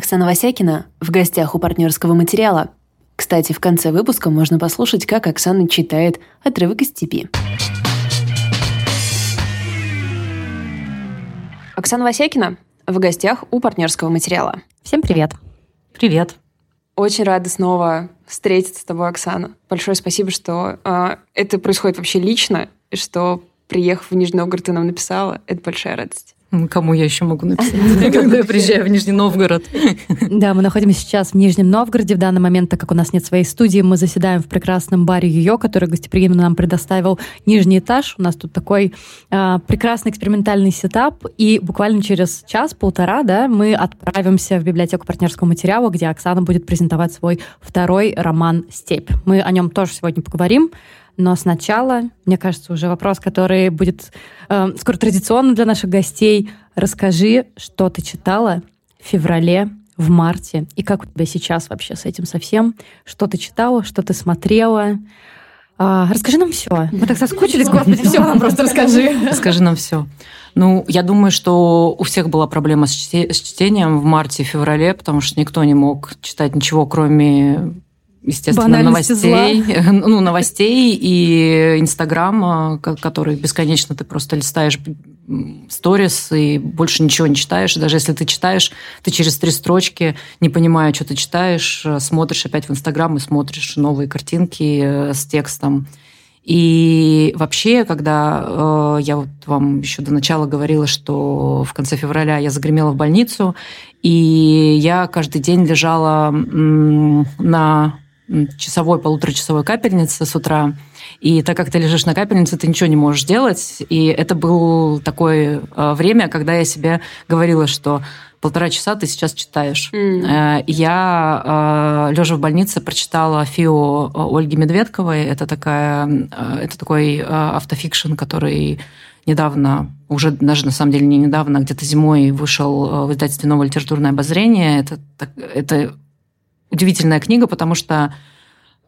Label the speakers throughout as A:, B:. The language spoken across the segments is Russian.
A: Оксана Васякина в гостях у партнерского материала. Кстати, в конце выпуска можно послушать, как Оксана читает отрывок из степи. Оксана Васякина в гостях у партнерского материала.
B: Всем привет.
C: Привет.
A: Очень рада снова встретиться с тобой, Оксана. Большое спасибо, что э, это происходит вообще лично, и что, приехав в Нижний Новгород, ты нам написала. Это большая радость.
C: Кому я еще могу написать, когда я приезжаю в Нижний Новгород?
B: Да, мы находимся сейчас в Нижнем Новгороде. В данный момент, так как у нас нет своей студии, мы заседаем в прекрасном баре Ее, который гостеприимно нам предоставил нижний этаж. У нас тут такой э, прекрасный экспериментальный сетап. И буквально через час-полтора да, мы отправимся в библиотеку партнерского материала, где Оксана будет презентовать свой второй роман «Степь». Мы о нем тоже сегодня поговорим. Но сначала, мне кажется, уже вопрос, который будет э, скоро традиционным для наших гостей. Расскажи, что ты читала в феврале, в марте, и как у тебя сейчас вообще с этим совсем? Что ты читала, что ты смотрела? А, расскажи нам все. Мы так соскучились, господи, все нам просто расскажи.
C: Расскажи нам все. Ну, я думаю, что у всех была проблема с, чтением в марте и феврале, потому что никто не мог читать ничего, кроме естественно, новостей, зла. ну, новостей и Инстаграма, который бесконечно ты просто листаешь сторис и больше ничего не читаешь. Даже если ты читаешь, ты через три строчки, не понимая, что ты читаешь, смотришь опять в Инстаграм и смотришь новые картинки э, с текстом. И вообще, когда э, я вот вам еще до начала говорила, что в конце февраля я загремела в больницу, и я каждый день лежала на часовой, полуторачасовой капельницы с утра. И так как ты лежишь на капельнице, ты ничего не можешь делать. И это было такое э, время, когда я себе говорила, что полтора часа ты сейчас читаешь. Mm. Я, э, лежа в больнице, прочитала фио Ольги Медведковой. Это, такая, это такой автофикшн, который недавно, уже даже на самом деле не недавно, где-то зимой вышел в издательстве «Новое литературное обозрение». Это, это удивительная книга, потому что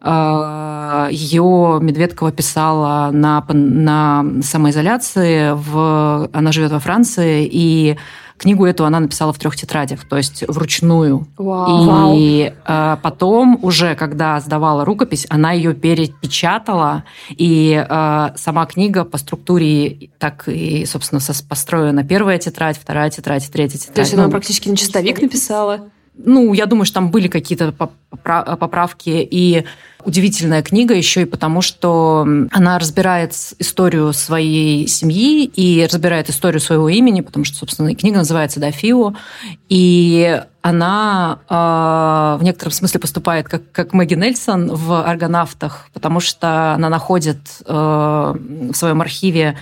C: э, ее Медведкова писала на, на самоизоляции. В, она живет во Франции, и книгу эту она написала в трех тетрадях, то есть вручную.
A: Вау.
C: И э, потом уже, когда сдавала рукопись, она ее перепечатала, и э, сама книга по структуре так и, собственно, построена. Первая тетрадь, вторая тетрадь, третья тетрадь. То
A: есть она ну, практически на чистовик написала?
C: Ну, я думаю, что там были какие-то поправки. И удивительная книга еще и потому, что она разбирает историю своей семьи и разбирает историю своего имени, потому что, собственно, книга называется «Дафио». И она э, в некотором смысле поступает как, как Мэгги Нельсон в «Аргонавтах», потому что она находит э, в своем архиве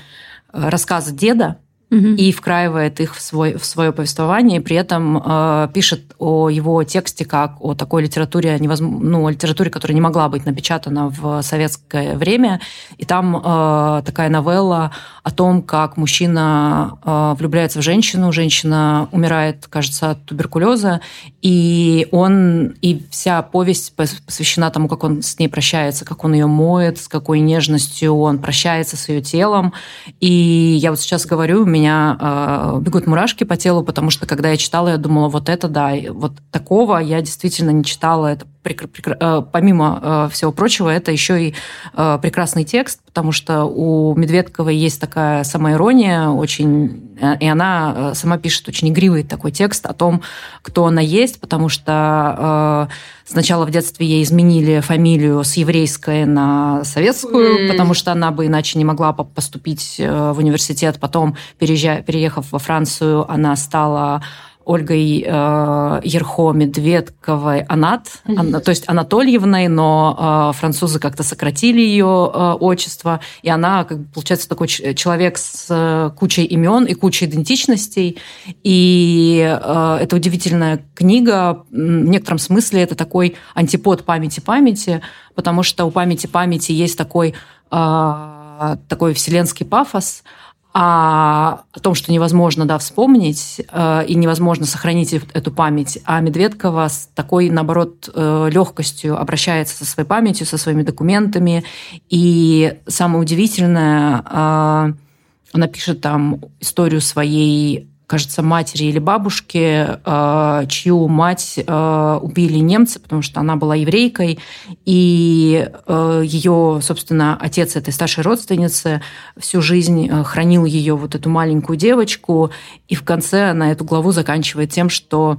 C: рассказы деда, и вкраивает их в, свой, в свое повествование, и при этом э, пишет о его тексте как о такой литературе, невозможно, ну, литературе, которая не могла быть напечатана в советское время. И там э, такая новелла о том, как мужчина э, влюбляется в женщину, женщина умирает, кажется, от туберкулеза, и он, и вся повесть посвящена тому, как он с ней прощается, как он ее моет, с какой нежностью он прощается с ее телом. И я вот сейчас говорю, у меня меня э, бегут мурашки по телу, потому что когда я читала, я думала, вот это да, вот такого я действительно не читала. Это прекр- прекр- э, помимо э, всего прочего, это еще и э, прекрасный текст, потому что у Медведковой есть такая самоирония очень, э, и она э, сама пишет очень игривый такой текст о том, кто она есть, потому что э, сначала в детстве ей изменили фамилию с еврейской на советскую, mm. потому что она бы иначе не могла поступить в университет. Потом, переезжая, переехав во Францию, она стала Ольгой э, Ерхо Медведковой Анат, mm-hmm. Ан, то есть Анатольевной, но э, французы как-то сократили ее э, отчество, и она, как, получается, такой человек с э, кучей имен и кучей идентичностей, и э, это удивительная книга, в некотором смысле это такой антипод памяти памяти, потому что у памяти памяти есть такой э, такой вселенский пафос, а о том, что невозможно да, вспомнить э, и невозможно сохранить эту память. А Медведкова с такой, наоборот, э, легкостью обращается со своей памятью, со своими документами. И самое удивительное, э, она пишет там историю своей кажется, матери или бабушки, э, чью мать э, убили немцы, потому что она была еврейкой, и э, ее, собственно, отец этой старшей родственницы всю жизнь хранил ее вот эту маленькую девочку, и в конце она эту главу заканчивает тем, что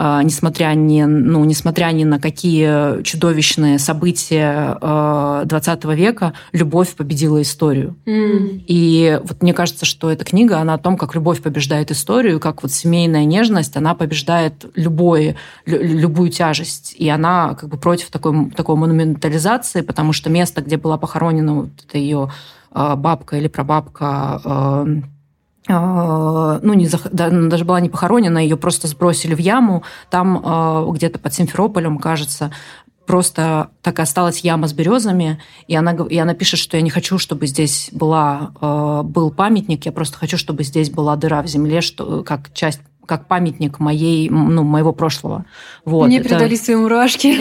C: несмотря ни, ну, несмотря ни на какие чудовищные события 20 а, века, любовь победила историю. Mm. И вот мне кажется, что эта книга, она о том, как любовь побеждает историю, как вот семейная нежность, она побеждает любое, любую тяжесть. И она как бы против такой, такой монументализации, потому что место, где была похоронена вот эта ее а, бабка или прабабка а, ну, не, даже была не похоронена, ее просто сбросили в яму. Там а, где-то под Симферополем, кажется, просто так и осталась яма с березами, и она, и она пишет, что я не хочу, чтобы здесь была, а, был памятник, я просто хочу, чтобы здесь была дыра в земле, что, как часть как памятник моей, ну, моего прошлого.
A: Вот. Мне это... передали свои мурашки.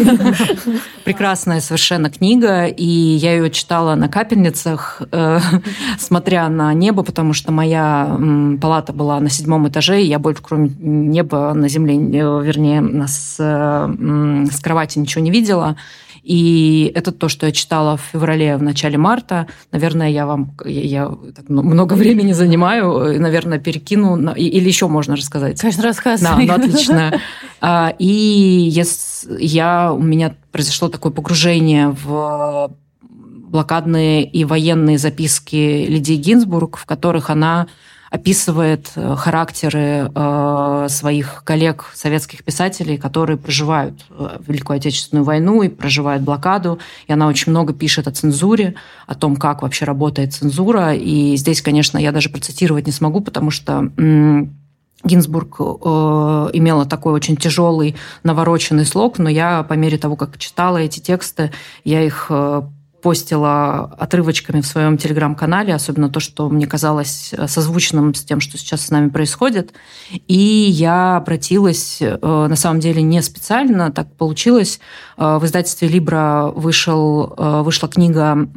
C: Прекрасная совершенно книга, и я ее читала на капельницах, э, смотря на небо, потому что моя палата была на седьмом этаже, и я больше кроме неба на земле, э, вернее, с, с кровати ничего не видела. И это то, что я читала в феврале, в начале марта. Наверное, я вам я, я так много времени занимаю, наверное, перекину. Или еще можно рассказать.
B: Конечно, рассказывай.
C: Да, ну, отлично. А, и я, я, у меня произошло такое погружение в блокадные и военные записки Лидии Гинзбург, в которых она описывает э, характеры э, своих коллег, советских писателей, которые проживают э, Великую Отечественную войну и проживают блокаду. И она очень много пишет о цензуре, о том, как вообще работает цензура. И здесь, конечно, я даже процитировать не смогу, потому что Гинзбург э, имела такой очень тяжелый, навороченный слог, но я по мере того, как читала эти тексты, я их э, постила отрывочками в своем телеграм-канале, особенно то, что мне казалось э, созвучным с тем, что сейчас с нами происходит. И я обратилась, э, на самом деле, не специально, так получилось. Э, в издательстве «Либра» вышел, вышла книга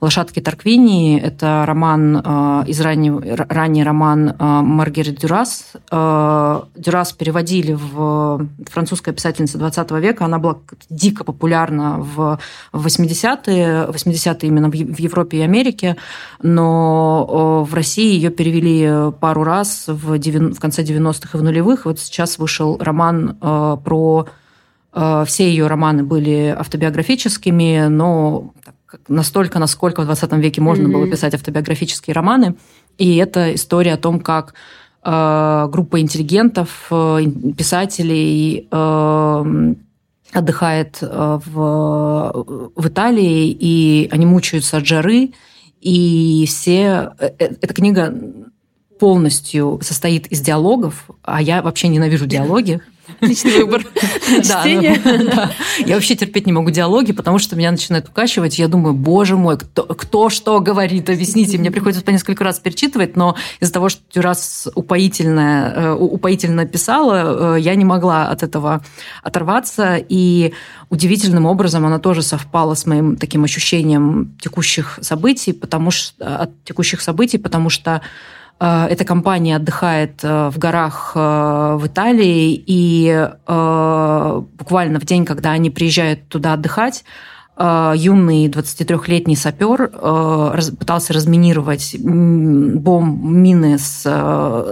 C: «Лошадки Тарквини». Это роман, из раннего, ранний роман Маргарет Дюрас. Дюрас переводили в французская писательница 20 века. Она была дико популярна в 80 80-е, 80-е именно в Европе и Америке, но в России ее перевели пару раз в, 90, в конце 90-х и в нулевых. Вот сейчас вышел роман э, про... Э, все ее романы были автобиографическими, но настолько, насколько в 20 веке можно mm-hmm. было писать автобиографические романы. И это история о том, как э, группа интеллигентов, писателей отдыхает э, в, в Италии, и они мучаются от жары, и все... Э, э, эта книга полностью состоит из диалогов, а я вообще ненавижу диалоги.
A: Отличный выбор чтения.
C: Да, Я вообще терпеть не могу диалоги, потому что меня начинает укачивать. Я думаю, боже мой, кто, что говорит, объясните. Мне приходится по несколько раз перечитывать, но из-за того, что раз упоительно, э, упоительно писала, э, я не могла от этого оторваться. И удивительным образом она тоже совпала с моим таким ощущением текущих событий, потому что от текущих событий, потому что эта компания отдыхает э, в горах э, в Италии, и буквально в день, когда они приезжают туда отдыхать, юный 23-летний сапер пытался разминировать бомб, мины с,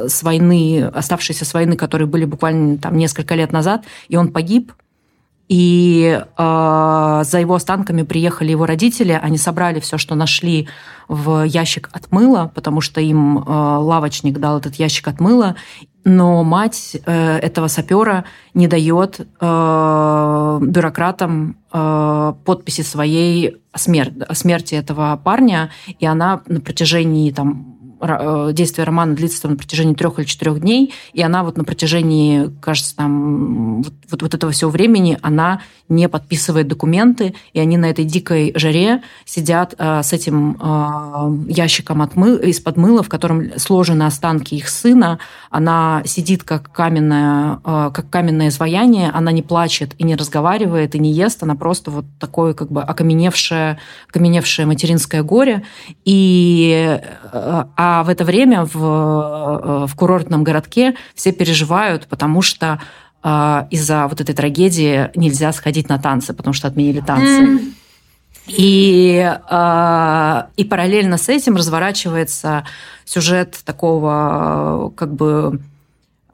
C: с войны, оставшиеся с войны, которые были буквально там несколько лет назад, и он погиб. И э, за его останками приехали его родители, они собрали все, что нашли в ящик от мыла, потому что им э, лавочник дал этот ящик от мыла, но мать э, этого сапера не дает э, бюрократам э, подписи своей о, смер о смерти этого парня, и она на протяжении там действие романа длится на протяжении трех или четырех дней, и она вот на протяжении, кажется, там вот, вот, вот этого всего времени она не подписывает документы, и они на этой дикой жаре сидят э, с этим э, ящиком от из-под мыла, в котором сложены останки их сына. Она сидит как каменное, э, как каменное изваяние, она не плачет и не разговаривает, и не ест, она просто вот такое как бы окаменевшее, окаменевшее материнское горе. И, э, а в это время в, э, в курортном городке все переживают, потому что э, из-за вот этой трагедии нельзя сходить на танцы, потому что отменили танцы. И, э, и параллельно с этим разворачивается сюжет такого как бы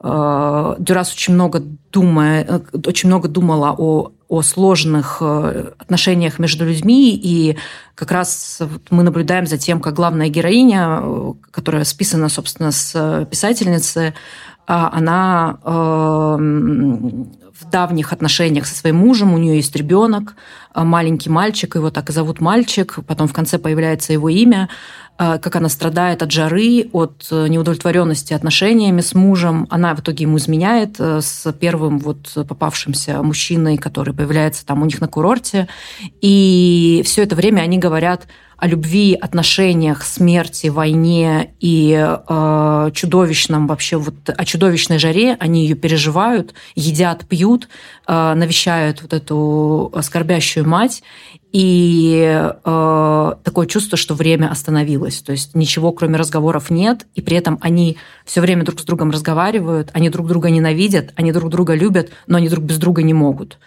C: Дюрас очень много, думая, очень много думала о, о сложных э, отношениях между людьми, и как раз мы наблюдаем за тем, как главная героиня, которая списана, собственно, с писательницы, она в давних отношениях со своим мужем, у нее есть ребенок, маленький мальчик, его так и зовут мальчик, потом в конце появляется его имя, Э, как она страдает от жары, от э, неудовлетворенности отношениями с мужем. Она в итоге ему изменяет э, с первым вот попавшимся мужчиной, который появляется там у них на курорте. И все это время они говорят о любви, отношениях, смерти, войне и э, чудовищном вообще вот о чудовищной жаре. Они ее переживают, едят, пьют, э, навещают вот эту скорбящую мать. И э, такое чувство, что время остановилось. То есть ничего, кроме разговоров, нет. И при этом они все время друг с другом разговаривают, они друг друга ненавидят, они друг друга любят, но они друг без друга не могут.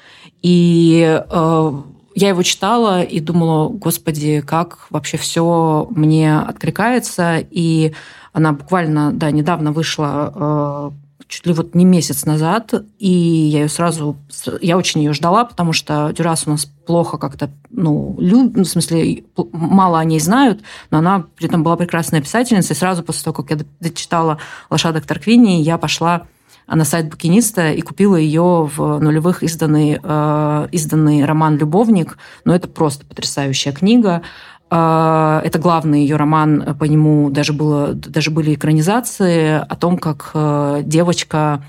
C: И э, я его читала и думала, господи, как вообще все мне откликается. И она буквально, да, недавно вышла чуть ли вот не месяц назад, и я ее сразу, я очень ее ждала, потому что Дюрас у нас плохо как-то, ну, люб, ну, в смысле, мало о ней знают, но она при этом была прекрасная писательница, и сразу после того, как я дочитала «Лошадок Тарквини», я пошла на сайт букиниста и купила ее в нулевых изданный, э, изданный роман «Любовник». Но это просто потрясающая книга. Э, это главный ее роман, по нему даже, было, даже были экранизации о том, как э, девочка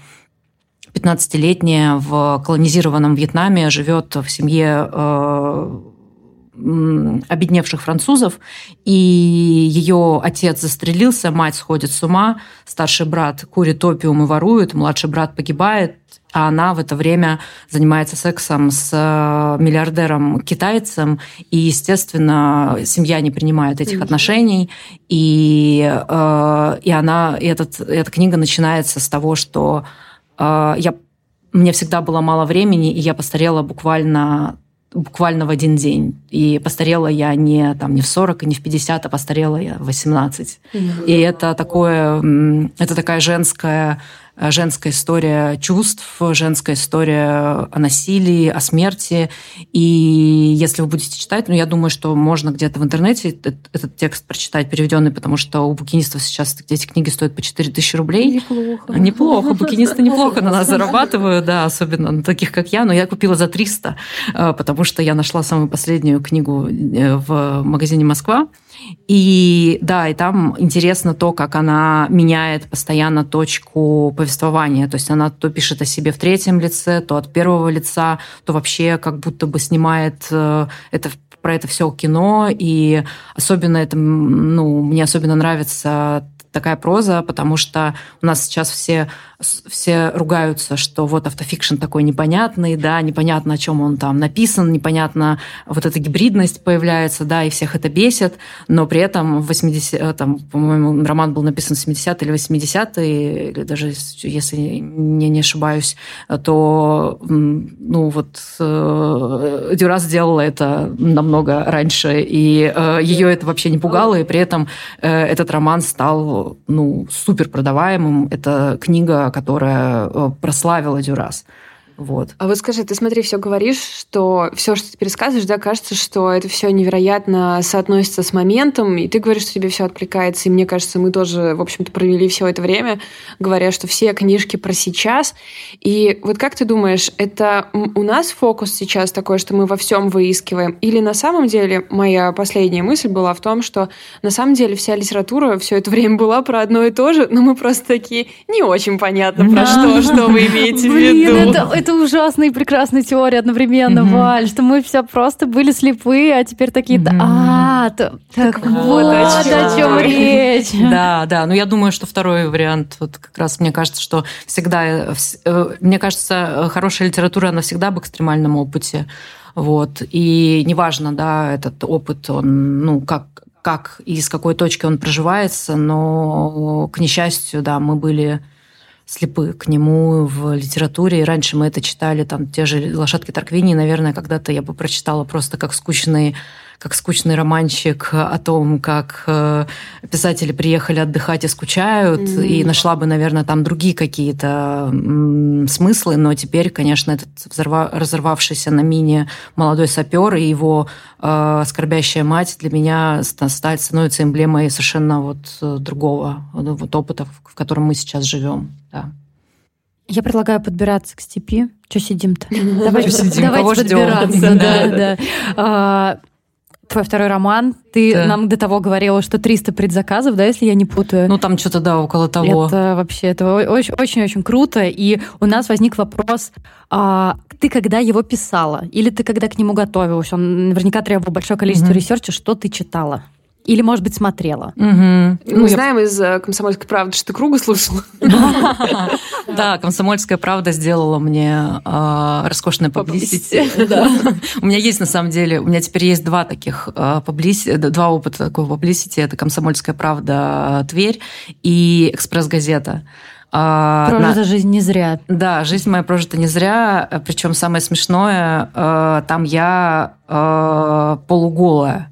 C: 15-летняя в колонизированном Вьетнаме живет в семье э, обедневших французов, и ее отец застрелился, мать сходит с ума, старший брат курит опиум и ворует, младший брат погибает, а она в это время занимается сексом с э, миллиардером китайцем, и, естественно, семья не принимает этих отношений, и, э, и она, и этот, эта книга начинается с того, что э, я мне всегда было мало времени, и я постарела буквально буквально в один день. И постарела я не, там, не в 40 и не в 50, а постарела я в 18. Mm-hmm. И это такое, это такая женская женская история чувств, женская история о насилии, о смерти. И если вы будете читать, ну, я думаю, что можно где-то в интернете этот, этот текст прочитать, переведенный, потому что у букинистов сейчас эти книги стоят по 4 тысячи рублей.
A: Неплохо.
C: Неплохо. Букинисты неплохо на нас зарабатывают, да, особенно на таких, как я. Но я купила за 300, э, потому что я нашла самую последнюю книгу э, в магазине «Москва». И да, и там интересно то, как она меняет постоянно точку повествования. То есть она то пишет о себе в третьем лице, то от первого лица, то вообще как будто бы снимает э, это про это все кино, и особенно это, ну, мне особенно нравится такая проза, потому что у нас сейчас все, все ругаются, что вот автофикшн такой непонятный, да, непонятно, о чем он там написан, непонятно, вот эта гибридность появляется, да, и всех это бесит, но при этом в 80 э, там, по-моему, роман был написан в 70-е или 80-е, или даже, если не, не ошибаюсь, то, ну, вот э, Дюра сделала это намного раньше, и э, ее это вообще не пугало, и при этом этот роман стал ну, супер продаваемым. Это книга, которая э, прославила Дюрас. Вот.
A: А вот скажи, ты смотри, все говоришь, что все, что ты пересказываешь, да, кажется, что это все невероятно соотносится с моментом, и ты говоришь, что тебе все откликается, и мне кажется, мы тоже, в общем-то, провели все это время, говоря, что все книжки про сейчас. И вот как ты думаешь, это у нас фокус сейчас такой, что мы во всем выискиваем, или на самом деле моя последняя мысль была в том, что на самом деле вся литература все это время была про одно и то же, но мы просто такие не очень понятно про что, что вы имеете в виду
B: это ужасная и прекрасная теория одновременно, mm-hmm. Валь, что мы все просто были слепые, а теперь такие, mm-hmm. а, то, так, так вот, о чем, о чем речь.
C: Да, да, но я думаю, что второй вариант, вот как раз мне кажется, что всегда, э, э, мне кажется, хорошая литература, она всегда об экстремальном опыте. Вот. И неважно, да, этот опыт, он, ну, как, как и с какой точки он проживается, но, к несчастью, да, мы были слепы к нему в литературе. И раньше мы это читали, там, те же «Лошадки Тарквини», наверное, когда-то я бы прочитала просто как скучный как скучный романчик о том, как э, писатели приехали отдыхать и скучают, mm-hmm. и нашла бы, наверное, там другие какие-то смыслы, но теперь, конечно, этот взорва- разорвавшийся на мине молодой сапер и его э, скорбящая мать для меня стать становится эмблемой совершенно вот э, другого вот опыта, в котором мы сейчас живем. Да.
B: Я предлагаю подбираться к степи. Что сидим-то?
C: Давайте, сидим? Давайте
B: подбираться. Да, да. Твой второй роман. Ты да. нам до того говорила, что 300 предзаказов, да, если я не путаю.
C: Ну, там что-то, да, около того.
B: Это вообще, это очень-очень круто. И у нас возник вопрос, а, ты когда его писала? Или ты когда к нему готовилась? Он наверняка требовал большое количество mm-hmm. ресерча. Что ты читала? Или, может быть, смотрела. Угу.
A: Мы ну, знаем из э, «Комсомольской правды», что ты Круга слушала.
C: Да, «Комсомольская правда» сделала мне а, роскошное паблисити. У меня есть, на самом деле, у меня теперь есть два таких а, два опыта такого паблисити. Это «Комсомольская правда» Тверь и «Экспресс-газета».
B: А, прожита на... жизнь не зря.
C: Да, жизнь моя прожита не зря. Причем самое смешное, там я полуголая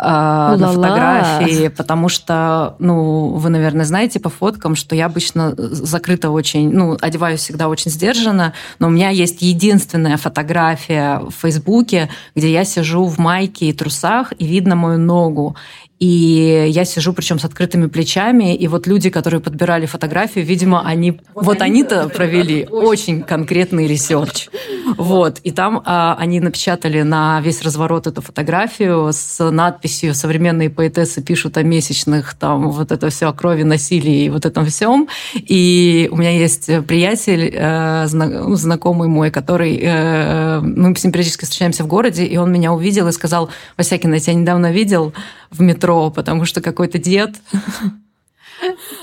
C: э, на фотографии, потому что, ну, вы, наверное, знаете по фоткам, что я обычно закрыта очень, ну, одеваюсь всегда очень сдержанно, но у меня есть единственная фотография в Фейсбуке, где я сижу в майке и трусах, и видно мою ногу. И я сижу, причем с открытыми плечами, и вот люди, которые подбирали фотографию, видимо, они вот они-то провели очень конкретный ресерч. Вот. И там а, они напечатали на весь разворот эту фотографию с надписью «Современные поэтессы пишут о месячных», там вот это все о крови, насилии и вот этом всем. И у меня есть приятель, э, ну, знакомый мой, который... Э, мы с ним периодически встречаемся в городе, и он меня увидел и сказал, «Васякина, я тебя недавно видел в метро, потому что какой-то дед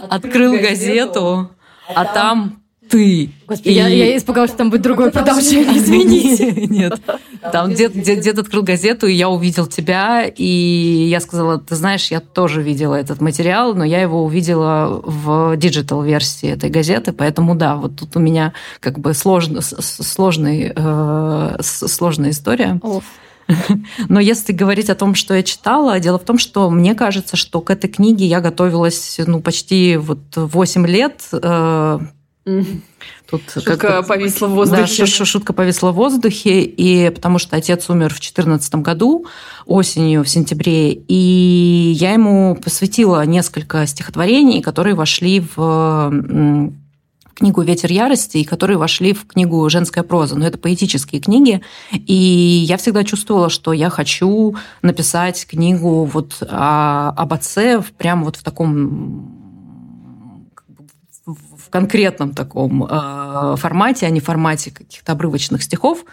C: открыл газету, а там ты.
B: Господи, и... я, я испугалась, что там будет другое продолжение, извините.
C: Нет, там дед, дед, дед открыл газету, и я увидел тебя, и я сказала, ты знаешь, я тоже видела этот материал, но я его увидела в digital-версии этой газеты, поэтому да, вот тут у меня как бы сложно, сложный, э, сложная история. Оф. Но если говорить о том, что я читала, дело в том, что мне кажется, что к этой книге я готовилась ну, почти вот 8 лет. Э,
A: Тут шутка повисла в воздухе.
C: Да, шутка повисла в воздухе, и потому что отец умер в 2014 году, осенью, в сентябре, и я ему посвятила несколько стихотворений, которые вошли в книгу «Ветер ярости», которые вошли в книгу «Женская проза». Но это поэтические книги, и я всегда чувствовала, что я хочу написать книгу вот о, об отце прямо вот в таком в конкретном таком э, формате, а не формате каких-то обрывочных стихов.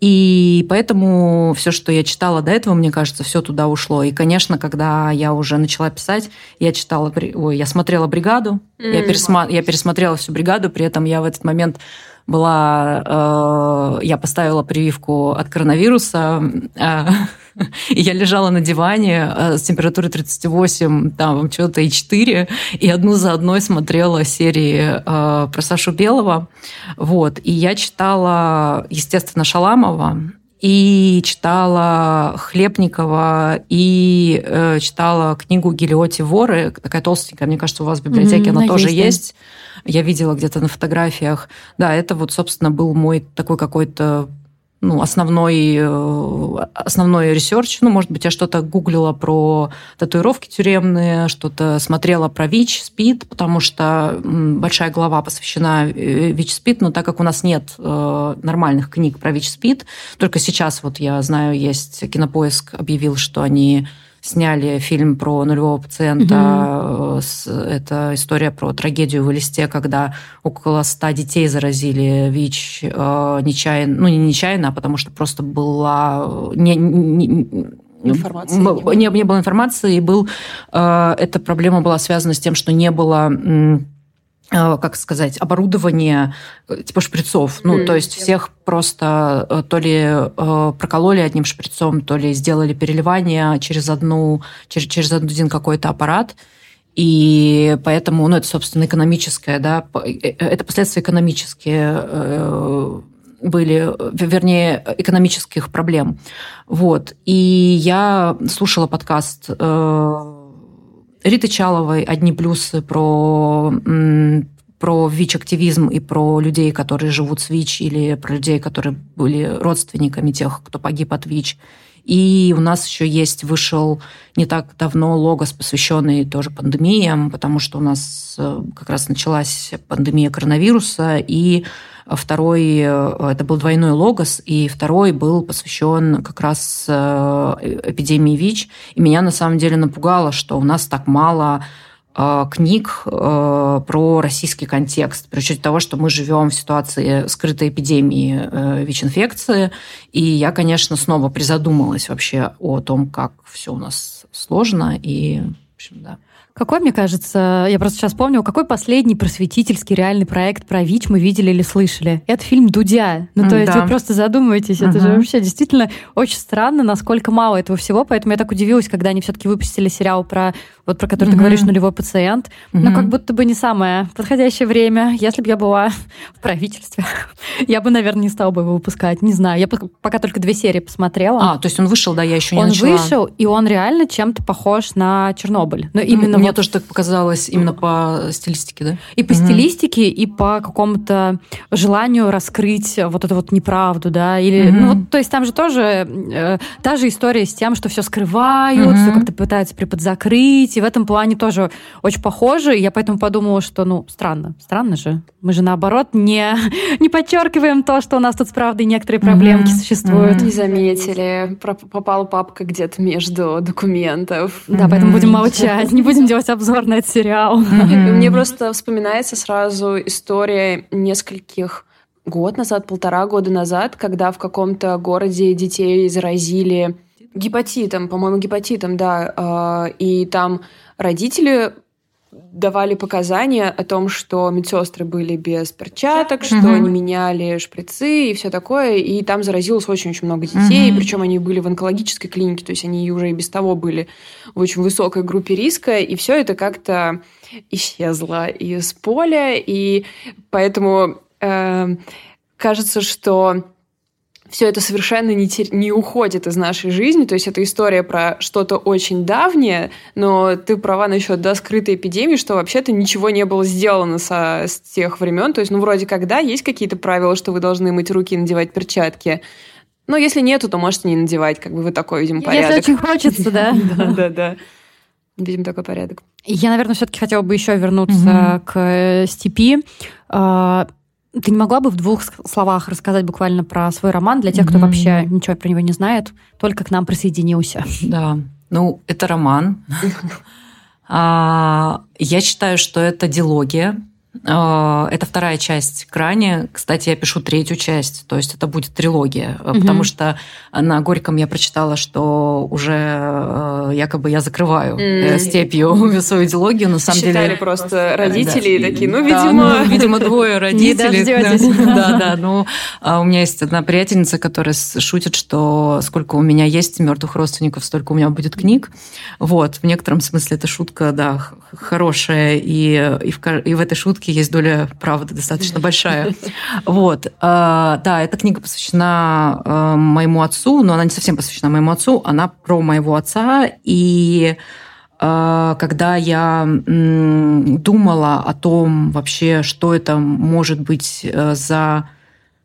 C: И поэтому все, что я читала до этого, мне кажется, все туда ушло. И, конечно, когда я уже начала писать, я читала, ой, я смотрела бригаду, mm-hmm. я, пересма, я пересмотрела всю бригаду, при этом я в этот момент была, э, я поставила прививку от коронавируса, э, и я лежала на диване э, с температурой 38, там что-то и 4, и одну за одной смотрела серии э, про Сашу Белого. Вот. И я читала, естественно, Шаламова, и читала Хлебникова, и э, читала книгу Гелиоти «Воры», такая толстенькая, мне кажется, у вас в библиотеке mm-hmm, она тоже есть. есть. Я видела где-то на фотографиях. Да, это вот, собственно, был мой такой какой-то ну, основной, э, основной ресерч. Ну, может быть, я что-то гуглила про татуировки тюремные, что-то смотрела про ВИЧ, СПИД, потому что большая глава посвящена э, ВИЧ, СПИД, но так как у нас нет э, нормальных книг про ВИЧ, СПИД, только сейчас, вот я знаю, есть Кинопоиск объявил, что они сняли фильм про нулевого пациента. Угу. Это история про трагедию в Элисте, когда около ста детей заразили ВИЧ э, нечаянно, ну не нечаянно, а потому что просто была не, не,
A: информации
C: не, не было информации, и был, э, эта проблема была связана с тем, что не было как сказать, оборудование типа шприцов. Ну, mm. то есть всех просто то ли прокололи одним шприцом, то ли сделали переливание через одну, через, через один какой-то аппарат. И поэтому, ну, это, собственно, экономическое, да, это последствия экономические были, вернее, экономических проблем. Вот. И я слушала подкаст э, Риты Чаловой «Одни плюсы» про про ВИЧ-активизм и про людей, которые живут с ВИЧ, или про людей, которые были родственниками тех, кто погиб от ВИЧ. И у нас еще есть, вышел не так давно логос, посвященный тоже пандемиям, потому что у нас э, как раз началась пандемия коронавируса, и Второй, э, это был двойной логос, и второй был посвящен как раз э, эпидемии ВИЧ. И меня на самом деле напугало, что у нас так мало э, книг про российский контекст, при учете того, что мы живем в ситуации скрытой эпидемии ВИЧ-инфекции. И я, конечно, снова призадумалась вообще о том, как все у нас сложно. И, в общем, да.
B: Какой, мне кажется, я просто сейчас помню, какой последний просветительский реальный проект про ВИЧ мы видели или слышали? Это фильм «Дудя». Ну, то да. есть вы просто задумываетесь, это же вообще действительно очень странно, насколько мало этого всего, поэтому я так удивилась, когда они все-таки выпустили сериал про, вот про который ты говоришь, «Нулевой пациент», но как будто бы не самое подходящее время. Если бы я была в правительстве, я бы, наверное, не стала бы его выпускать, не знаю. Я пока только две серии посмотрела.
C: А, то есть он вышел, да, я еще не
B: он
C: начала.
B: Он вышел, и он реально чем-то похож на Чернобыль. Но именно
C: мне тоже так показалось именно по стилистике, да?
B: И по угу. стилистике, и по какому-то желанию раскрыть вот эту вот неправду, да, или, угу. ну, вот, то есть там же тоже э, та же история с тем, что все скрывают, угу. все как-то пытаются приподзакрыть, и в этом плане тоже очень похоже, и я поэтому подумала, что, ну, странно, странно же. Мы же, наоборот, не, не подчеркиваем то, что у нас тут с правдой некоторые проблемки угу. существуют.
A: Не заметили, попала папка где-то между документов.
B: Да, поэтому будем молчать, не будем делать обзор на этот сериал.
A: Mm-hmm. Мне просто вспоминается сразу история нескольких год назад, полтора года назад, когда в каком-то городе детей заразили гепатитом, по-моему, гепатитом, да, а, и там родители давали показания о том, что медсестры были без перчаток, что угу. они меняли шприцы и все такое, и там заразилось очень-очень много детей, угу. причем они были в онкологической клинике, то есть они уже и без того были в очень высокой группе риска, и все это как-то исчезло из поля, и поэтому э, кажется, что все это совершенно не, тер... не уходит из нашей жизни. То есть это история про что-то очень давнее, но ты права насчет да, скрытой эпидемии, что вообще-то ничего не было сделано со... с тех времен. То есть, ну, вроде как, да, есть какие-то правила, что вы должны мыть руки и надевать перчатки. Но если нету, то можете не надевать, как бы вы такой, видимо, порядок.
B: Если очень хочется, да.
A: Да-да-да. Видим такой порядок.
B: Я, наверное, все-таки хотела бы еще вернуться к э, степи. Ты не могла бы в двух словах рассказать буквально про свой роман для тех, кто mm-hmm. вообще ничего про него не знает, только к нам присоединился?
C: Да, ну, это роман. А, я считаю, что это дилогия. А, это вторая часть Крани. Кстати, я пишу третью часть, то есть это будет трилогия, угу. потому что на Горьком я прочитала, что уже э, якобы я закрываю mm. степью свою идеологию. На самом
A: Считали
C: деле
A: просто родители да. такие, ну, видимо...
C: Да, ну, видимо, двое родителей. Да, да. Ну, а у меня есть одна приятельница, которая шутит, что сколько у меня есть мертвых родственников, столько у меня будет книг. Вот, в некотором смысле эта шутка, да, хорошая, и, и, в, и в этой шутке есть доля правды достаточно большая. Вот. А, да, эта книга посвящена а, моему отцу, но она не совсем посвящена моему отцу, она про моего отца, и а, когда я думала о том вообще, что это может быть э, за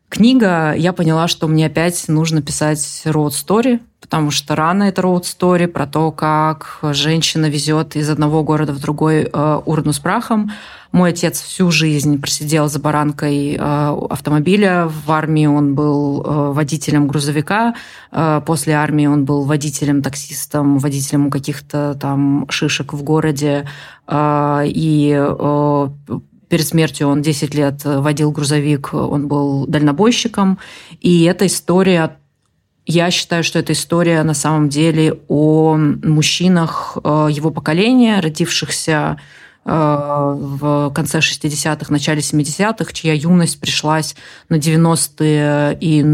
C: книга, я поняла, что мне опять нужно писать road story, потому что рано это road story про то, как женщина везет из одного города в другой э, урну с прахом. Мой отец всю жизнь просидел за баранкой э, автомобиля. В армии он был э, водителем грузовика. После армии он был водителем, таксистом, водителем каких-то там шишек в городе. И перед смертью он 10 лет водил грузовик, он был дальнобойщиком. И эта история я считаю, что эта история на самом деле о мужчинах э, его поколения, родившихся в конце 60-х, начале 70-х, чья юность пришлась на 90-е и,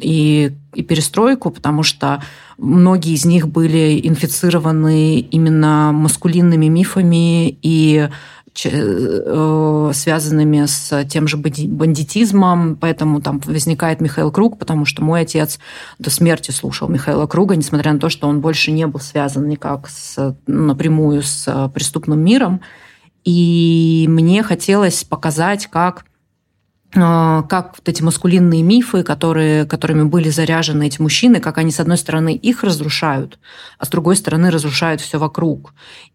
C: и, и перестройку, потому что многие из них были инфицированы именно маскулинными мифами и Э, связанными с тем же бандитизмом, поэтому там возникает Михаил Круг, потому что мой отец до смерти слушал Михаила Круга, несмотря на то, что он больше не был связан никак с, напрямую с преступным миром. И мне хотелось показать, как э, как вот эти маскулинные мифы, которые, которыми были заряжены эти мужчины, как они, с одной стороны, их разрушают, а с другой стороны, разрушают все вокруг.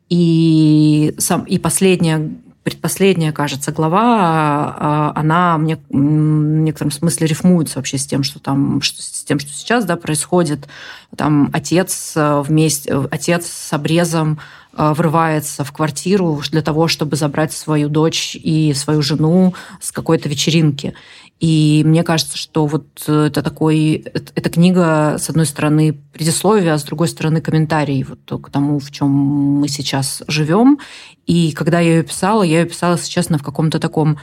C: И, сам, и последняя предпоследняя, кажется, глава, а, она мне в некотором смысле рифмуется вообще с тем, что там, что, с тем, что сейчас да, происходит. Там отец вместе, отец с обрезом а, врывается в квартиру для того, чтобы забрать свою дочь и свою жену с какой-то вечеринки. И мне кажется, что вот э, это такой, эта книга, с одной стороны, предисловие, а с другой стороны, комментарий вот к тому, в чем мы сейчас живем. И когда я ее писала, я ее писала, если честно, в каком-то таком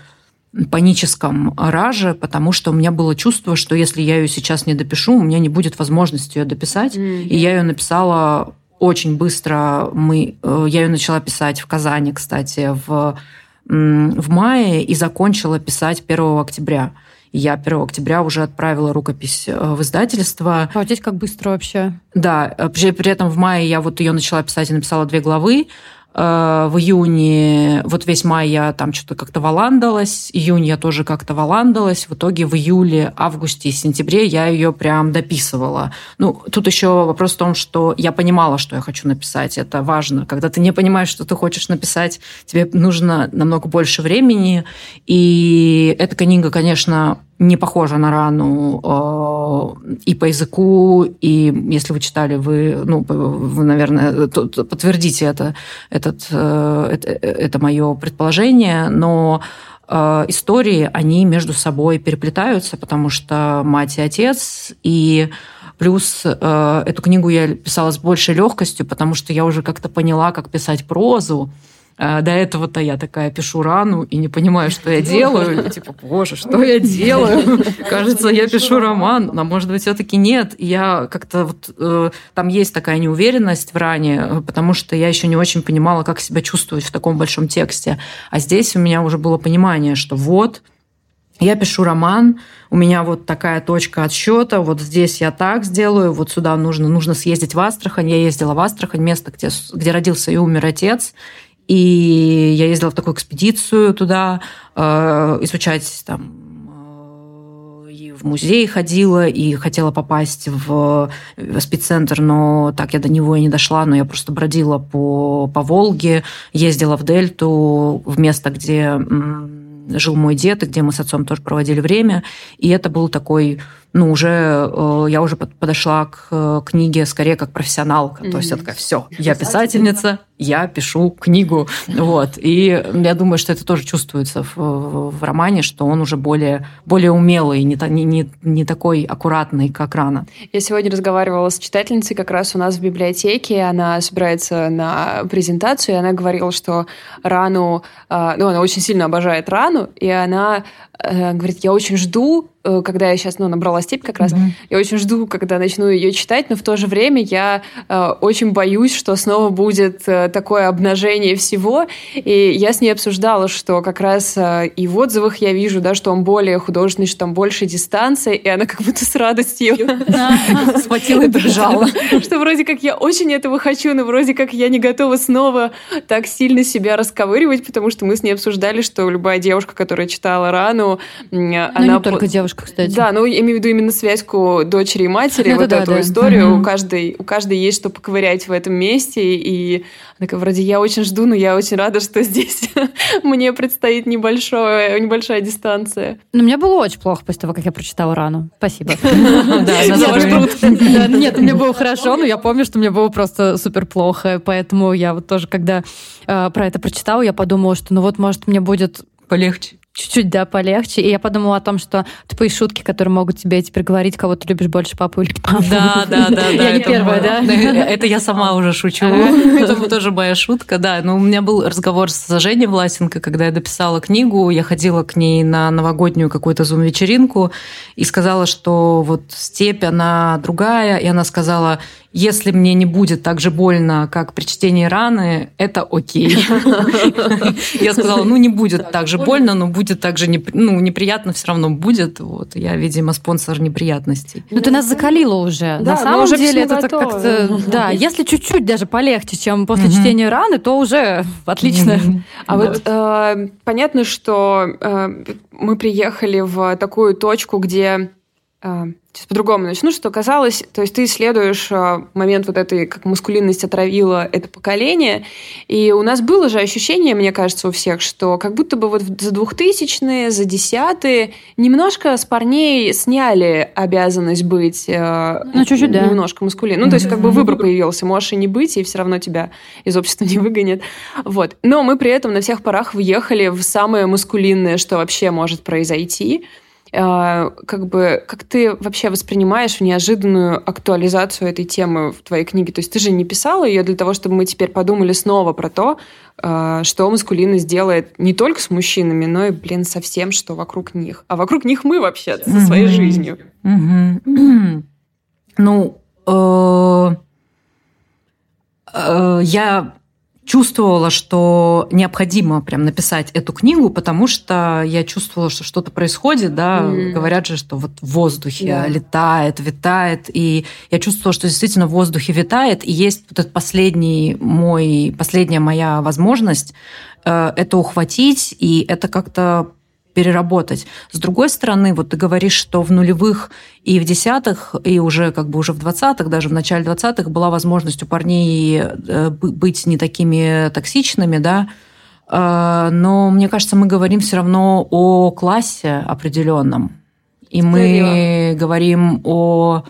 C: паническом раже, потому что у меня было чувство, что если я ее сейчас не допишу, у меня не будет возможности ее дописать. Mm-hmm. И я ее написала очень быстро. Мы, э, я ее начала писать в Казани, кстати, в в мае и закончила писать 1 октября. Я 1 октября уже отправила рукопись э, в издательство.
B: А здесь как быстро вообще?
C: Да, э, при, при этом в мае я вот ее начала писать и написала две главы. Э, в июне, вот весь май я там что-то как-то валандалась, июнь я тоже как-то валандалась, в итоге в июле, августе сентябре я ее прям дописывала. Ну, тут еще вопрос в том, что я понимала, что я хочу написать, это важно. Когда ты не понимаешь, что ты хочешь написать, тебе нужно намного больше времени, и эта книга, конечно, не похожа на рану э, и по языку, и если вы читали, вы, ну, вы наверное, подтвердите это, этот, э, это, это мое предположение, но э, истории, они между собой переплетаются, потому что мать и отец, и Плюс э, эту книгу я писала с большей легкостью, потому что я уже как-то поняла, как писать прозу. А до этого-то я такая пишу рану и не понимаю, что я делаю. И, типа, боже, что я делаю? Кажется, я пишу роман, а может быть, все-таки нет. Я как-то вот... Э, там есть такая неуверенность в ране, потому что я еще не очень понимала, как себя чувствовать в таком большом тексте. А здесь у меня уже было понимание, что вот, я пишу роман, у меня вот такая точка отсчета, вот здесь я так сделаю, вот сюда нужно, нужно съездить в Астрахань. Я ездила в Астрахань, место, где, где родился и умер отец. И я ездила в такую экспедицию туда, э, изучать там э, и в музей ходила, и хотела попасть в спеццентр, но так я до него и не дошла, но я просто бродила по, по Волге, ездила в Дельту, в место, где жил мой дед, и где мы с отцом тоже проводили время. И это был такой ну, уже э, я уже подошла к э, книге скорее как профессионалка. Mm-hmm. То есть я такая, все, я писательница, я пишу книгу. Вот. И я думаю, что это тоже чувствуется в, в, романе, что он уже более, более умелый, не, не, не такой аккуратный, как рано.
A: Я сегодня разговаривала с читательницей как раз у нас в библиотеке. Она собирается на презентацию, и она говорила, что рану... Э, ну, она очень сильно обожает рану, и она говорит, я очень жду Э, когда я сейчас ну, набрала степь как раз, mm-hmm. я очень жду, когда начну ее читать, но в то же время я э, очень боюсь, что снова будет э, такое обнажение всего. И я с ней обсуждала, что как раз э, и в отзывах я вижу, да, что он более художественный, что там больше дистанция, и она как будто с радостью
C: схватила и побежала.
A: Что вроде как я очень этого хочу, но вроде как я не готова снова так сильно себя расковыривать, потому что мы с ней обсуждали, что любая девушка, которая читала рану,
B: она... не только девушка девушка, кстати.
A: Да, ну, я имею в виду именно связку дочери и матери, вот эту историю. У, каждой, у каждой есть что поковырять в этом месте, и такая, вроде, я очень жду, но я очень рада, что здесь мне предстоит небольшое, небольшая дистанция.
B: Но мне было очень плохо после того, как я прочитала рану. Спасибо.
C: Да,
B: Нет, мне было хорошо, но я помню, что мне было просто супер плохо, поэтому я вот тоже, когда э, про это прочитала, я подумала, что ну вот, может, мне будет
C: полегче.
B: Чуть-чуть, да, полегче. И я подумала о том, что тупые шутки, которые могут тебе теперь говорить, кого ты любишь больше, папу или папу.
C: Да, да, да.
B: Я не первая, да?
C: Это я сама уже шучу. Это тоже моя шутка, да. Но у меня был разговор с Женей Власенко, когда я дописала книгу, я ходила к ней на новогоднюю какую-то зум-вечеринку и сказала, что вот степь, она другая, и она сказала, если мне не будет так же больно, как при чтении раны, это окей. Я сказала, ну не будет так же больно, но будет так же ну, неприятно все равно будет. Вот я, видимо, спонсор неприятностей.
B: Ну ты нас закалила уже. На самом деле это как-то, да, если чуть-чуть даже полегче, чем после чтения раны, то уже отлично.
A: А вот э, понятно, что э, мы приехали в такую точку, где сейчас по-другому начну, что казалось, то есть ты исследуешь а, момент вот этой, как мускулинность отравила это поколение, и у нас было же ощущение, мне кажется, у всех, что как будто бы вот за двухтысячные, за десятые немножко с парней сняли обязанность быть
B: э, ну, чуть-чуть, да.
A: немножко мускулинным. Ну, то есть как бы выбор появился, можешь и не быть, и все равно тебя из общества не выгонят. Вот. Но мы при этом на всех парах въехали в самое мускулинное, что вообще может произойти – а, как бы, как ты вообще воспринимаешь неожиданную актуализацию этой темы в твоей книге? То есть ты же не писала ее для того, чтобы мы теперь подумали снова про то, а, что маскулинность делает не только с мужчинами, но и, блин, со всем, что вокруг них. А вокруг них мы вообще со своей жизнью.
C: Ну, э, э, я чувствовала, что необходимо прям написать эту книгу, потому что я чувствовала, что что-то происходит, да, mm. говорят же, что вот в воздухе yeah. летает, витает, и я чувствовала, что действительно в воздухе витает, и есть вот этот последний мой, последняя моя возможность э, это ухватить, и это как-то переработать. С другой стороны, вот ты говоришь, что в нулевых и в десятых, и уже как бы уже в двадцатых, даже в начале двадцатых была возможность у парней э, быть не такими токсичными, да, э, но мне кажется, мы говорим все равно о классе определенном. И мы говорим о,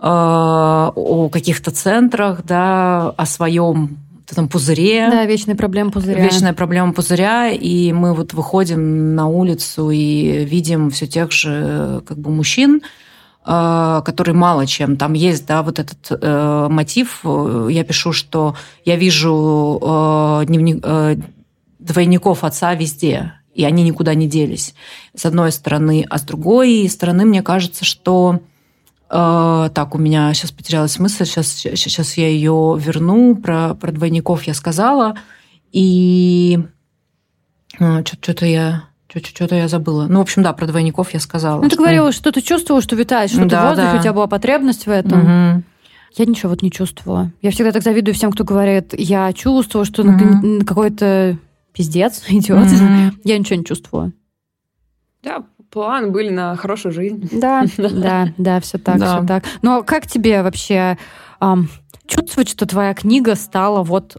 C: э, о каких-то центрах, да, о своем этом пузыре.
B: Да, вечная проблема пузыря.
C: Вечная проблема пузыря, и мы вот выходим на улицу и видим все тех же как бы мужчин, э, которые мало чем. Там есть, да, вот этот э, мотив. Я пишу, что я вижу э, дневник, э, двойников отца везде, и они никуда не делись. С одной стороны, а с другой стороны, мне кажется, что так, у меня сейчас потерялась мысль, сейчас, сейчас я ее верну. Про, про двойников я сказала. И uh, что-то я что-то я забыла. Ну, в общем, да, про двойников я сказала.
B: Ну, ты что... говорила, что ты чувствовала, что витаешь, что да, ты в воздухе, да. у тебя была потребность в этом. Угу. Я ничего вот не чувствовала. Я всегда так завидую всем, кто говорит, я чувствовала, что угу. какой-то пиздец идет. Угу. Я ничего не чувствовала.
A: Да, план были на хорошую жизнь.
B: Да, да, да, все так, да. все так. Но как тебе вообще эм, чувствовать, что твоя книга стала вот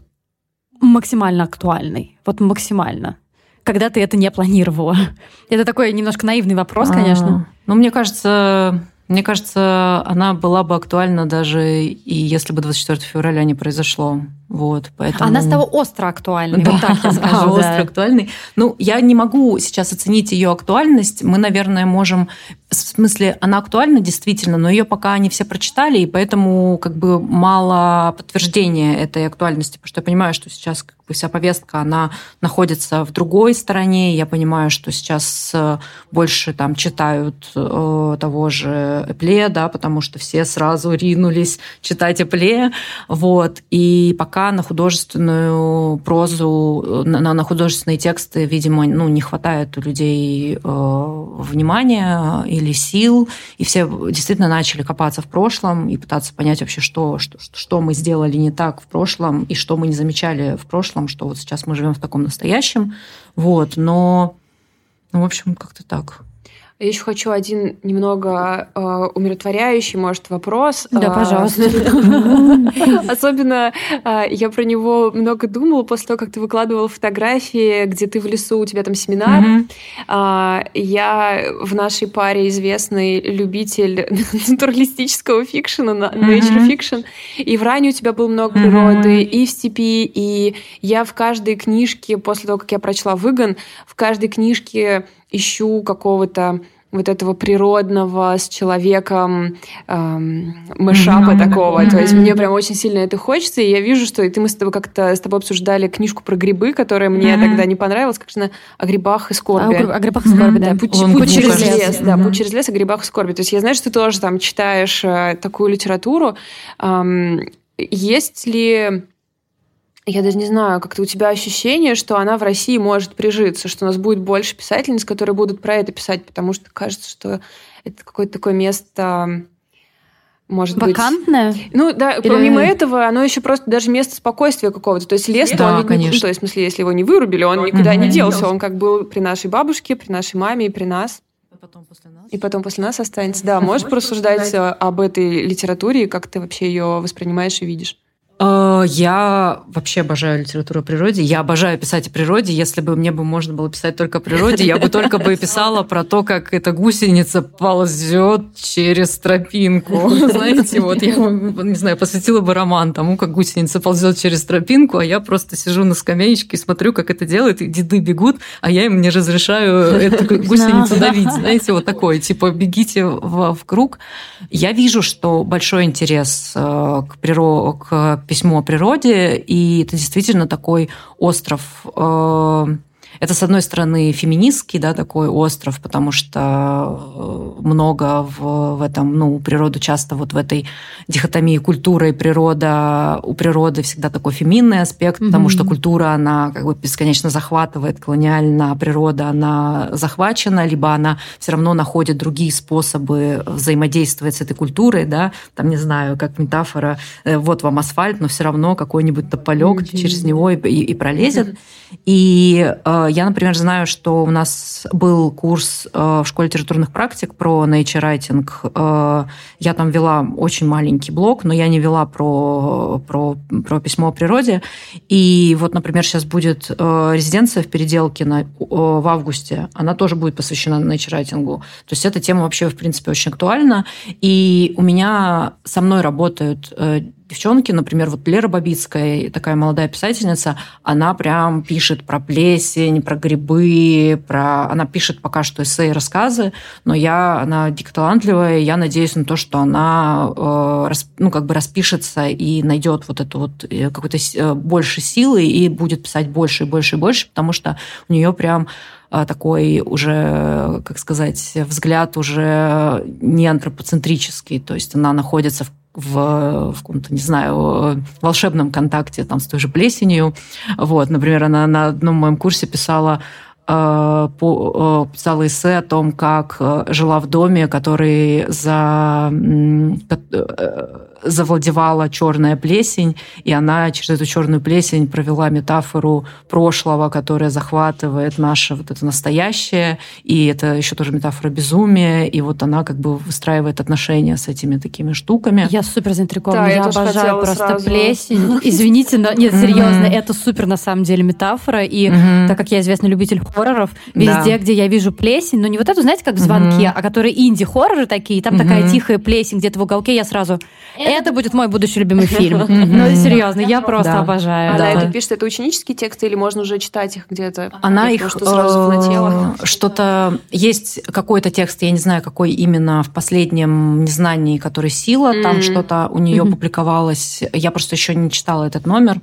B: максимально актуальной? Вот максимально. Когда ты это не планировала? Это такой немножко наивный вопрос, конечно.
C: А, ну, мне кажется, мне кажется, она была бы актуальна даже и если бы 24 февраля не произошло. Вот, поэтому...
B: Она стала остро актуальной, да, вот так я скажу. Да,
C: остро актуальной. Ну, я не могу сейчас оценить ее актуальность. Мы, наверное, можем... В смысле, она актуальна действительно, но ее пока не все прочитали, и поэтому как бы мало подтверждения этой актуальности, потому что я понимаю, что сейчас как бы вся повестка, она находится в другой стороне. Я понимаю, что сейчас э, больше там читают э, того же Эпле, да, потому что все сразу ринулись читать Эпле. Вот. И пока пока на художественную прозу, на, на художественные тексты, видимо, ну, не хватает у людей э, внимания или сил, и все действительно начали копаться в прошлом и пытаться понять вообще, что, что, что мы сделали не так в прошлом и что мы не замечали в прошлом, что вот сейчас мы живем в таком настоящем. Вот, но, ну, в общем, как-то так.
A: Я еще хочу один немного э, умиротворяющий, может, вопрос.
B: Да,
A: Э,
B: пожалуйста.
A: Особенно э, я про него много думала после того, как ты выкладывала фотографии, где ты в лесу, у тебя там семинар. А, Я в нашей паре известный любитель натуралистического фикшена, nature fiction. И в Ране у тебя было много природы, и в степи, и я в каждой книжке, после того, как я прочла «Выгон», в каждой книжке ищу какого-то вот этого природного с человеком эм, мэшапа
C: Мгм.
A: такого. То есть мне прям очень сильно это хочется, и я вижу, что и ты мы с тобой как-то с тобой обсуждали книжку про грибы, которая мне
C: Мгм.
A: тогда не понравилась, как же она о грибах и
B: А,
A: скорби.
B: о гриб- о грибах и скорби,
A: Да,
B: да.
A: путь,
C: Лонгбук,
A: путь через
C: кажется.
A: лес, да,
C: Мгм.
A: путь через лес о грибах и скорби. То есть я знаю, что ты тоже там читаешь э, такую литературу. Ам, есть ли я даже не знаю, как-то у тебя ощущение, что она в России может прижиться, что у нас будет больше писательниц, которые будут про это писать, потому что кажется, что это какое-то такое место, может быть...
B: Вакантная?
A: Ну да,
B: Или-
A: помимо этого, оно еще просто даже место спокойствия какого-то. То есть лес,
C: Да,
A: он ведь не-
C: конечно.
A: ну, то есть, в смысле, если его не вырубили, он никуда не делся. Он как был при нашей бабушке, при нашей маме и при нас. И потом после нас останется. Да, можешь порассуждать об этой литературе, как ты вообще ее воспринимаешь и видишь?
C: Э, Я вообще обожаю литературу о природе. Я обожаю писать о природе. Если бы мне бы можно было писать только о природе, я бы только бы писала про то, как эта гусеница ползет через тропинку. Знаете, вот я, не знаю, посвятила бы роман тому, как гусеница ползет через тропинку, а я просто сижу на скамеечке и смотрю, как это делает, и деды бегут, а я им не разрешаю эту гусеницу давить. Знаете, вот такое, типа, бегите в, в круг. Я вижу, что большой интерес э, к, приро... к письму о природе, и это действительно такой остров. э, Это, с одной стороны, феминистский, да, такой остров, потому что э, много в, в этом, ну, природу часто вот в этой дихотомии культура и природа, у природы всегда такой феминный аспект, потому
B: Мгм.
C: что культура, она как бы бесконечно захватывает, колониально, а природа, она захвачена, либо она все равно находит другие способы взаимодействовать с этой культурой, да, там, не знаю, как метафора, э, вот вам асфальт, но все равно какой-нибудь тополек через него и, и- и пролезет. И э, я, например, знаю, что у нас был курс э, в школе литературных практик про nature writing. Э, я там вела очень маленький блог, но я не вела про, про, про письмо о природе. И вот, например, сейчас будет э, резиденция в Переделке на, в августе. Она тоже будет посвящена nature writing. То есть эта тема вообще, в принципе, очень актуальна. И у меня со мной работают девчонки, например, вот Лера Бабицкая, такая молодая писательница, она прям пишет про плесень, про грибы, про... Она пишет пока что эссе и рассказы, но я, она дико талантливая, я надеюсь на то, что она э, ну, как бы распишется и найдет вот эту вот э, какой-то э, больше силы и будет писать больше и больше и больше, потому что у нее прям э, такой уже, как сказать, взгляд уже не антропоцентрический, то есть она находится в в, в каком-то, не знаю, волшебном контакте там, с той же плесенью. Вот, например, она на одном моем курсе писала э, э, писала эссе о том, как э, жила в доме, который за, э, завладевала черная плесень, и она через эту черную плесень провела метафору прошлого, которая захватывает наше вот это настоящее, и это еще тоже метафора безумия, и вот она как бы выстраивает отношения с этими такими штуками.
B: Я супер заинтригована.
A: Да, я
B: я обожаю просто
A: сразу.
B: плесень. Извините, но нет, серьезно, это супер на самом деле метафора. И
C: Мгм.
B: так как я известный любитель хорроров,
C: Да.
B: везде, где я вижу плесень, но не вот эту, знаете, как в звонке, а которые инди-хорроры такие, там такая тихая плесень где-то в уголке, я сразу... Это будет мой будущий любимый фильм. Ну, серьезно, я просто обожаю.
A: Она
C: Да.
A: это пишет, это ученические тексты, или можно уже читать их где-то?
C: Она их э, что-то есть какой-то текст, я не знаю, какой именно в последнем незнании, который сила, там что-то у нее публиковалось. Я просто еще не читала этот номер.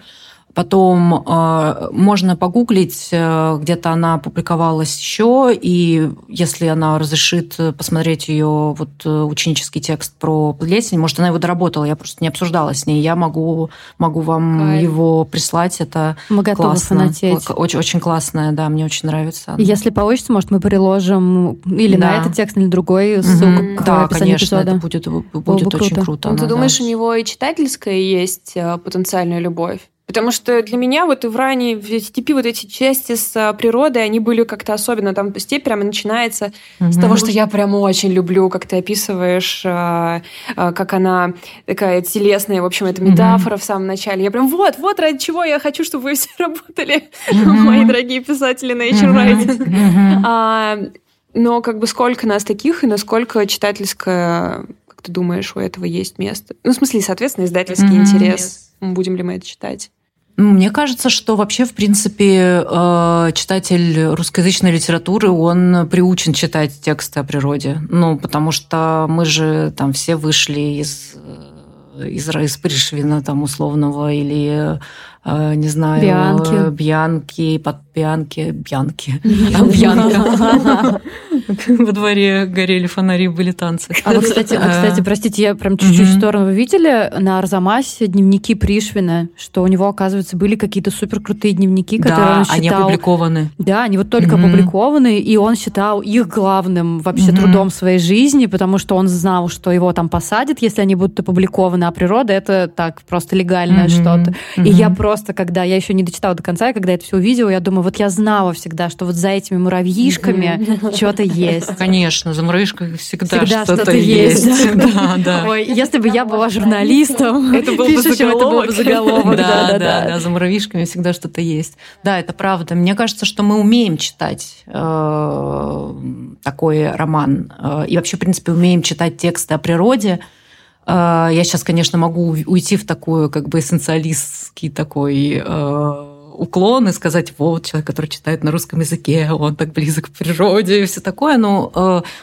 C: Потом э, можно погуглить, э, где-то она публиковалась еще, и если она разрешит э, посмотреть ее вот э, ученический текст про плесень, может, она его доработала, я просто не обсуждала с ней, я могу, могу вам
A: Кайф.
C: его прислать, это
B: Мы готовы
C: классно.
B: фанатеть.
C: Очень, очень классная, да, мне очень нравится.
B: Если получится, может, мы приложим или на
C: Да.
B: этот текст, или на другой ссылку к
C: Да, конечно,
B: эпизода.
C: это будет, будет
B: бы
C: очень
B: круто.
C: круто.
A: Ну, ты
C: она,
A: думаешь,
C: да.
A: у него и читательская есть э, потенциальная любовь? Потому что для меня вот в ранней в степи вот эти части с а, природой, они были как-то особенно. Там степь прямо начинается угу. с того, что я прям очень люблю, как ты описываешь, а, а, как она такая телесная, в общем, это метафора угу. в самом начале. Я прям вот, вот ради чего я хочу, чтобы вы все работали, угу. мои дорогие писатели Nature Writing. Угу. А, но как бы сколько нас таких и насколько читательская как ты думаешь, у этого есть место? Ну, в смысле, соответственно, издательский mm-hmm. интерес. Будем ли мы это читать?
C: Мне кажется, что вообще, в принципе, э, читатель русскоязычной литературы, он приучен читать тексты о природе. Ну, потому что мы же там все вышли из э, из, из Пришвина там условного или не знаю
B: Бианки,
C: Бьянки, под Бьянки, Бьянки, Бьянка. Во дворе горели фонари, были танцы.
B: А вы, кстати, а, кстати, простите, я прям чуть-чуть в сторону. Вы видели на Арзамасе дневники Пришвина, что у него, оказывается, были какие-то супер крутые дневники, которые он считал...
C: они опубликованы.
B: Да, они вот только опубликованы, и он считал их главным вообще трудом своей жизни, потому что он знал, что его там посадят, если они будут опубликованы, а природа это так просто легальное что-то. И я просто, когда я еще не дочитала до конца, и когда это все увидела, я думаю, вот я знала всегда, что вот за этими муравьишками что-то есть.
C: Конечно, за муравьишками всегда, всегда что-то, что есть. есть.
B: Да, да. Ой, если бы я была журналистом,
A: это был бы заголовок. Это был бы заголовок.
C: Да, да, да, да, за муравьишками всегда что-то есть. Да, это правда. Мне кажется, что мы умеем читать э, такой роман. Э, и вообще, в принципе, умеем читать тексты о природе. Э, я сейчас, конечно, могу уйти в такую как бы эссенциалистский такой уклон и сказать, вот, человек, который читает на русском языке, он так близок к природе и все такое. Но э,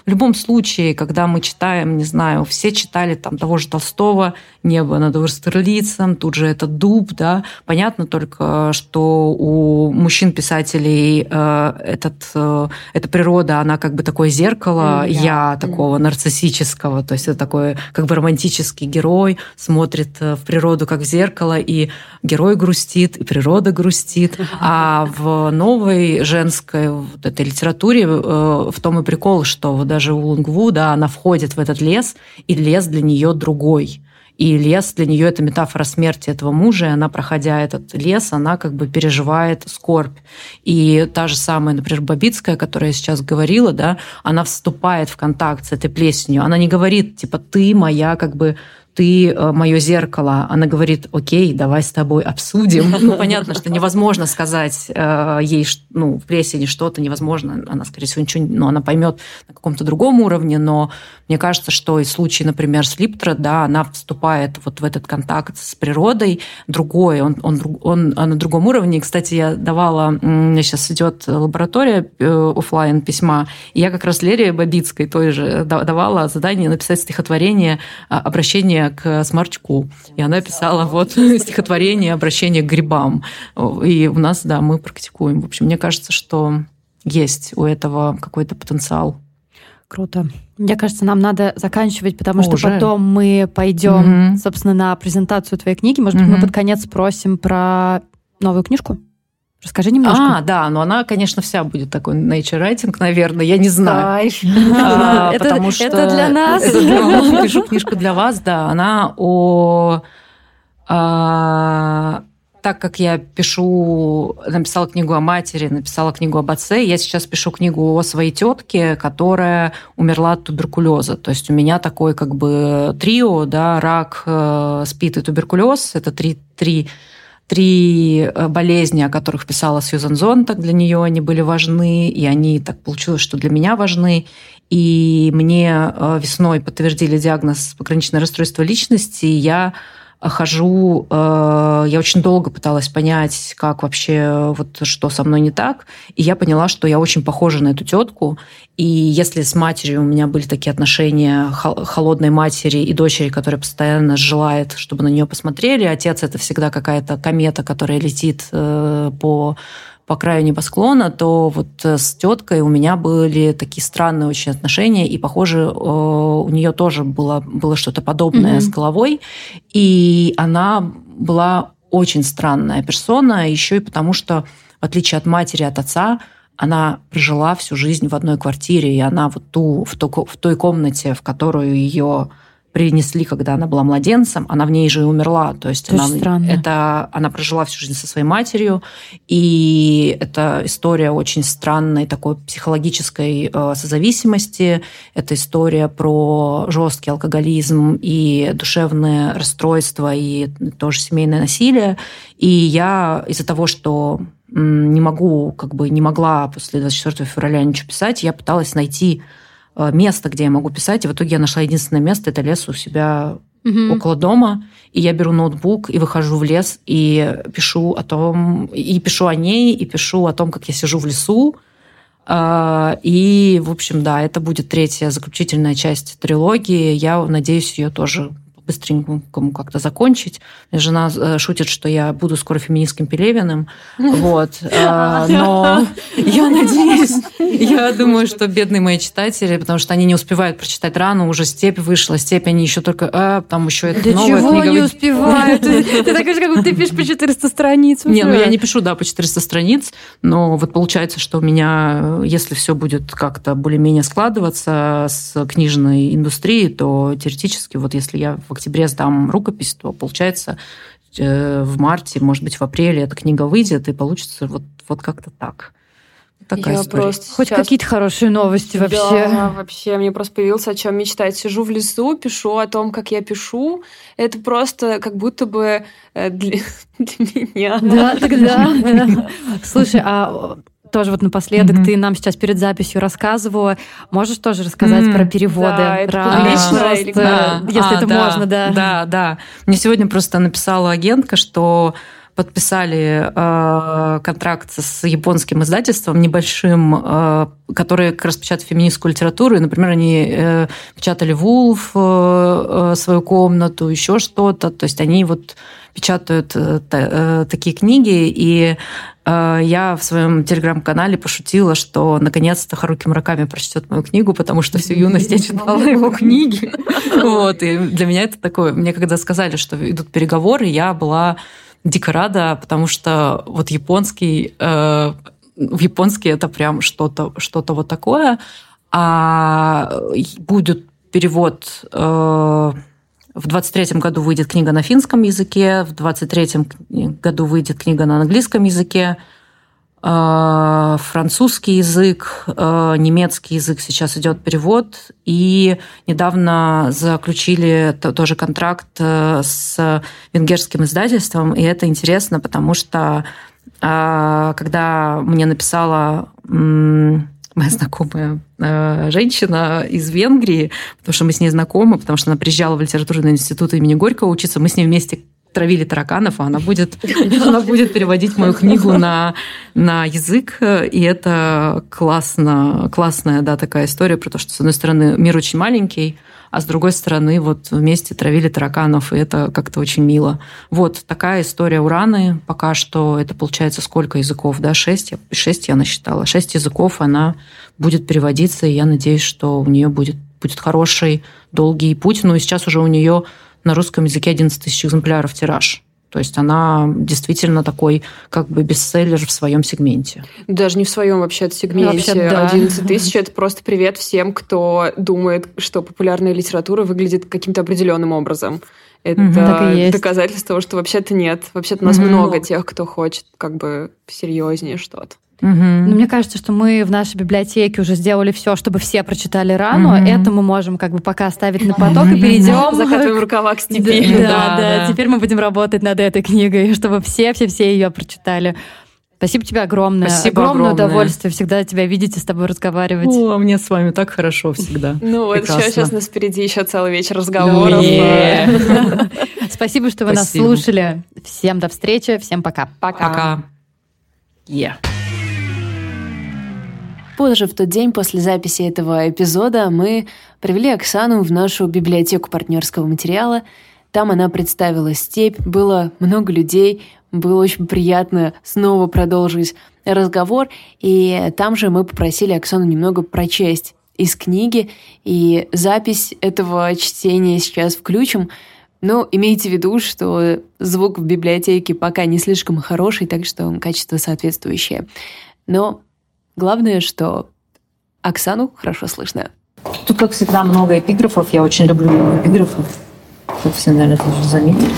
C: в любом случае, когда мы читаем, не знаю, все читали там того же Толстого «Небо над Урстерлицем», тут же это «Дуб», да, понятно только, что у мужчин-писателей э, этот, э, эта природа, она как бы такое зеркало mm, yeah. я такого mm. нарциссического, то есть это такой как бы романтический герой, смотрит э, в природу как в зеркало, и герой грустит, и природа грустит, грустит. А в новой женской вот этой литературе э, в том и прикол, что даже у Лунгву, да, она входит в этот лес, и лес для нее другой. И лес для нее это метафора смерти этого мужа, и она, проходя этот лес, она как бы переживает скорбь. И та же самая, например, Бабицкая, которая сейчас говорила, да, она вступает в контакт с этой плесенью. Она не говорит, типа, ты моя как бы ты э, мое зеркало. Она говорит, окей, давай с тобой обсудим. Ну, понятно, что невозможно сказать э, ей, ну, в прессе что-то невозможно. Она, скорее всего, ничего, ну, она поймет на каком-то другом уровне, но мне кажется, что и в случае, например, с Липтра, да, она вступает вот в этот контакт с природой, другой, он, он, он, он на другом уровне. Кстати, я давала, сейчас идет лаборатория э, офлайн письма, и я как раз Лере Бабицкой той же давала задание написать стихотворение а, обращение обращение к сморчку. И она писала вот стихотворение обращение к грибам. И у нас, да, мы практикуем. В общем, мне кажется, что есть у этого какой-то потенциал.
B: Круто. Мне кажется, нам надо заканчивать, потому Уже? что потом мы пойдем, угу. собственно, на презентацию твоей книги. Может быть, угу. мы под конец спросим про новую книжку? Расскажи немножко.
C: А, да, но она, конечно, вся будет такой nature writing, наверное, я не знаю.
B: А, потому что это для нас.
C: Пишу книжку для вас, да. Она о а, так как я пишу, написала книгу о матери, написала книгу об отце, я сейчас пишу книгу о своей тетке, которая умерла от туберкулеза. То есть у меня такой как бы трио, да, рак, э, спит и туберкулез. Это три, три три э, болезни, о которых писала Сьюзан Зонтак, для нее они были важны, и они так получилось, что для меня важны. И мне э, весной подтвердили диагноз пограничное расстройство личности, и я хожу, э, я очень долго пыталась понять, как вообще, вот что со мной не так, и я поняла, что я очень похожа на эту тетку, и если с матерью у меня были такие отношения холодной матери и дочери, которая постоянно желает, чтобы на нее посмотрели, отец это всегда какая-то комета, которая летит э, по по краю небосклона, то вот э, с теткой у меня были такие странные очень отношения, и, похоже, э, у нее тоже было, было что-то подобное mm-hmm. с головой, и она была очень странная персона, еще и потому, что, в отличие от матери, от отца, она прожила всю жизнь в одной квартире, и она вот ту, в, ту, в той комнате, в которую ее принесли, когда она была младенцем, она в ней же и умерла. То есть
B: она,
C: это, она прожила всю жизнь со своей матерью, и это история очень странной такой психологической э, созависимости. Это история про жесткий алкоголизм и душевное расстройство, и тоже семейное насилие. И я из-за того, что не могу, как бы не могла после 24 февраля ничего писать, я пыталась найти место, где я могу писать. И в итоге я нашла единственное место, это лес у себя угу. около дома. И я беру ноутбук и выхожу в лес и пишу о том, и пишу о ней, и пишу о том, как я сижу в лесу. Э, и, в общем, да, это будет третья заключительная часть трилогии. Я надеюсь ее тоже быстренькому как-то закончить. Жена э, шутит, что я буду скоро феминистским Пелевиным. Вот. Э, но я надеюсь, я думаю, что бедные мои читатели, потому что они не успевают прочитать рано, уже степь вышла, степь они еще только, а, там еще это
B: новая чего книга. не успевают? Ты такой же, как ты пишешь по 400 страниц.
C: Не, ну я не пишу, да, по 400 страниц, но вот получается, что у меня, если все будет как-то более-менее складываться с книжной индустрией, то теоретически, вот если я в октябре сдам рукопись, то получается э, в марте, может быть, в апреле эта книга выйдет, и получится вот, вот как-то так.
B: Такая я история. просто Хоть сейчас... какие-то хорошие новости вообще.
A: Да, вообще. Мне просто появился о чем мечтать. Сижу в лесу, пишу о том, как я пишу. Это просто как будто бы э, для, для меня.
B: Да, тогда. Слушай, а тоже вот напоследок mm-hmm. ты нам сейчас перед записью рассказывала. Можешь тоже рассказать mm-hmm. про переводы?
A: Да, это Рано, просто,
B: да. если а, это да, можно, да.
C: Да, да. Мне сегодня просто написала агентка, что подписали э, контракт с японским издательством небольшим, э, которые как раз печатают феминистскую литературу. И, например, они э, печатали Вулф, э, э, свою комнату, еще что-то. То есть они вот печатают э, э, такие книги, и э, я в своем телеграм-канале пошутила, что наконец-то Харуки Мураками прочтет мою книгу, потому что всю юность я читала его книги. Вот, и для меня это такое... Мне когда сказали, что идут переговоры, я была дико рада, потому что вот японский... В японский это прям что-то что вот такое. А будет перевод в 23 году выйдет книга на финском языке, в 23 году выйдет книга на английском языке, э, французский язык, э, немецкий язык сейчас идет перевод, и недавно заключили тоже контракт э, с венгерским издательством, и это интересно, потому что когда мне написала моя знакомая э, женщина из Венгрии, потому что мы с ней знакомы, потому что она приезжала в литературный институт имени Горького учиться, мы с ней вместе травили тараканов, а она будет, она будет переводить мою книгу на, на язык, и это классно, классная да, такая история про то, что, с одной стороны, мир очень маленький, а с другой стороны вот вместе травили тараканов, и это как-то очень мило. Вот такая история Ураны. Пока что это получается сколько языков, да, шесть, шесть я насчитала. Шесть языков она будет переводиться, и я надеюсь, что у нее будет, будет хороший, долгий путь. Ну и сейчас уже у нее на русском языке 11 тысяч экземпляров тираж. То есть она действительно такой как бы бестселлер в своем сегменте.
A: Даже не в своем вообще-то сегменте. Вообще, да. 11 тысяч – это просто привет всем, кто думает, что популярная литература выглядит каким-то определенным образом. Это угу, доказательство того, что вообще-то нет. Вообще-то нас угу. много тех, кто хочет как бы серьезнее что-то.
B: Угу. Но мне кажется, что мы в нашей библиотеке уже сделали все, чтобы все прочитали рану. Угу. Это мы можем как бы пока оставить на поток и перейдем.
A: Закатываем рукава к степи.
B: Да, да, да. Теперь мы будем работать над этой книгой, чтобы все-все-все ее прочитали. Спасибо тебе огромное.
C: Спасибо
B: огромное.
C: огромное
B: удовольствие всегда тебя видеть и с тобой разговаривать.
C: О, мне с вами так хорошо всегда.
A: Ну вот еще сейчас нас впереди еще целый вечер разговоров.
B: Спасибо, что вы нас слушали. Всем до встречи, всем пока.
A: Пока.
C: Пока. Yeah.
A: Позже, в тот день после записи этого эпизода, мы привели Оксану в нашу библиотеку партнерского материала. Там она представила степь, было много людей, было очень приятно снова продолжить разговор, и там же мы попросили Оксану немного прочесть из книги, и запись этого чтения сейчас включим. Но имейте в виду, что звук в библиотеке пока не слишком хороший, так что качество соответствующее. Но Главное, что Оксану хорошо слышно.
C: Тут как всегда, много эпиграфов. Я очень люблю эпиграфов. Тут все, наверное, тоже заметили.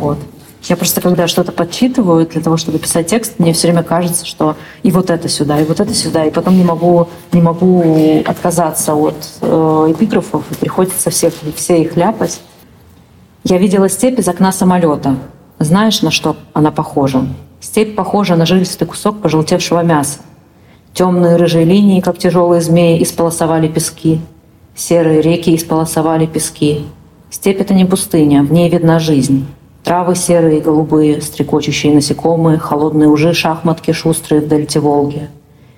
C: Вот. Я просто, когда что-то подчитываю для того, чтобы писать текст, мне все время кажется, что и вот это сюда, и вот это сюда, и потом не могу, не могу отказаться от э, эпиграфов, и приходится всех, все их ляпать. Я видела степь из окна самолета. Знаешь, на что она похожа? Степь похожа на жилистый кусок пожелтевшего мяса. Темные рыжие линии, как тяжелые змеи, исполосовали пески. Серые реки исполосовали пески. Степь — это не пустыня, в ней видна жизнь. Травы серые и голубые, стрекочущие насекомые, холодные ужи, шахматки шустрые в дельте Волги.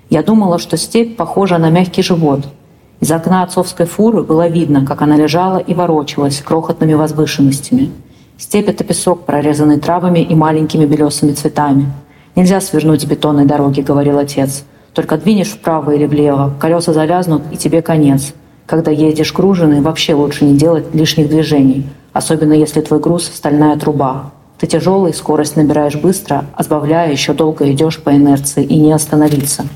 C: Я думала, что степь похожа на мягкий живот. Из окна отцовской фуры было видно, как она лежала и ворочалась крохотными возвышенностями. Степь — это песок, прорезанный травами и маленькими белесыми цветами. «Нельзя свернуть с бетонной дороги», — говорил отец. «Только двинешь вправо или влево, колеса завязнут, и тебе конец. Когда едешь груженный, вообще лучше не делать лишних движений особенно если твой груз — стальная труба. Ты тяжелый, скорость набираешь быстро, а сбавляя, еще долго идешь по инерции и не остановиться.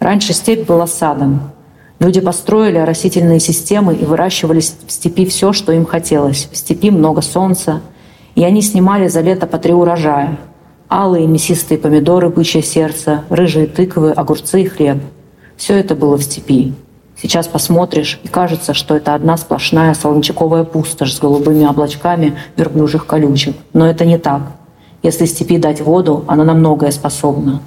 C: Раньше степь была садом. Люди построили растительные системы и выращивали в степи все, что им хотелось. В степи много солнца, и они снимали за лето по три урожая. Алые мясистые помидоры, бычье сердце, рыжие тыквы, огурцы и хлеб. Все это было в степи. Сейчас посмотришь, и кажется, что это одна сплошная солончаковая пустошь с голубыми облачками верблюжих колючек. Но это не так. Если степи дать воду, она на многое способна.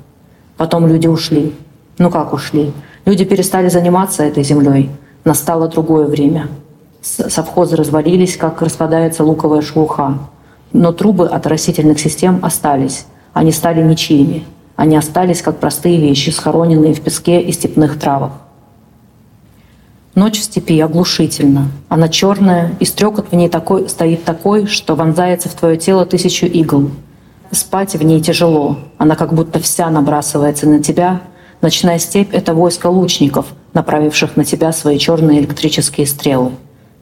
C: Потом люди ушли. Ну как ушли? Люди перестали заниматься этой землей. Настало другое время. Совхозы развалились, как распадается луковая шелуха. Но трубы от растительных систем остались. Они стали ничьими. Они остались как простые вещи, схороненные в песке и степных травах. Ночь в степи оглушительна. Она черная, и стрекот в ней такой, стоит такой, что вонзается в твое тело тысячу игл. Спать в ней тяжело. Она как будто вся набрасывается на тебя. Ночная степь — это войско лучников, направивших на тебя свои черные электрические стрелы.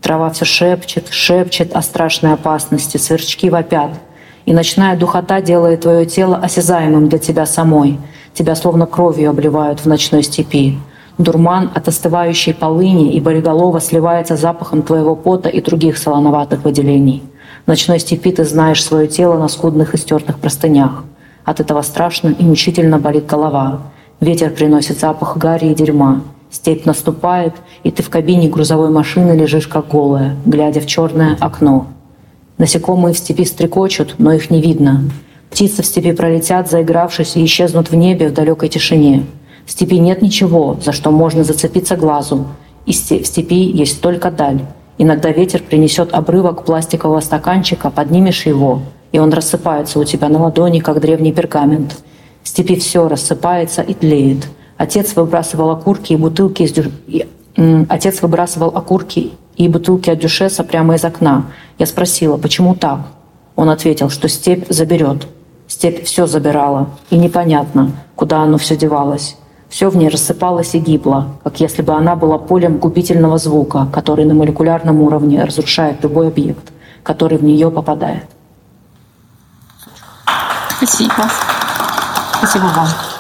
C: Трава все шепчет, шепчет о страшной опасности, сверчки вопят. И ночная духота делает твое тело осязаемым для тебя самой. Тебя словно кровью обливают в ночной степи. Дурман от остывающей полыни и болиголова сливается запахом твоего пота и других солоноватых выделений. В ночной степи ты знаешь свое тело на скудных и стертых простынях. От этого страшно и мучительно болит голова. Ветер приносит запах гари и дерьма. Степь наступает, и ты в кабине грузовой машины лежишь как голая, глядя в черное окно. Насекомые в степи стрекочут, но их не видно. Птицы в степи пролетят, заигравшись, и исчезнут в небе в далекой тишине. В степи нет ничего, за что можно зацепиться глазу. И в степи есть только даль. Иногда ветер принесет обрывок пластикового стаканчика, поднимешь его, и он рассыпается у тебя на ладони, как древний пергамент. В степи все рассыпается и тлеет. Отец выбрасывал окурки и бутылки из дю... Отец выбрасывал окурки и бутылки от дюшеса прямо из окна. Я спросила, почему так? Он ответил, что степь заберет. Степь все забирала, и непонятно, куда оно все девалось. Все в ней рассыпалось и гибло, как если бы она была полем губительного звука, который на молекулярном уровне разрушает любой объект, который в нее попадает.
B: Спасибо. Спасибо вам.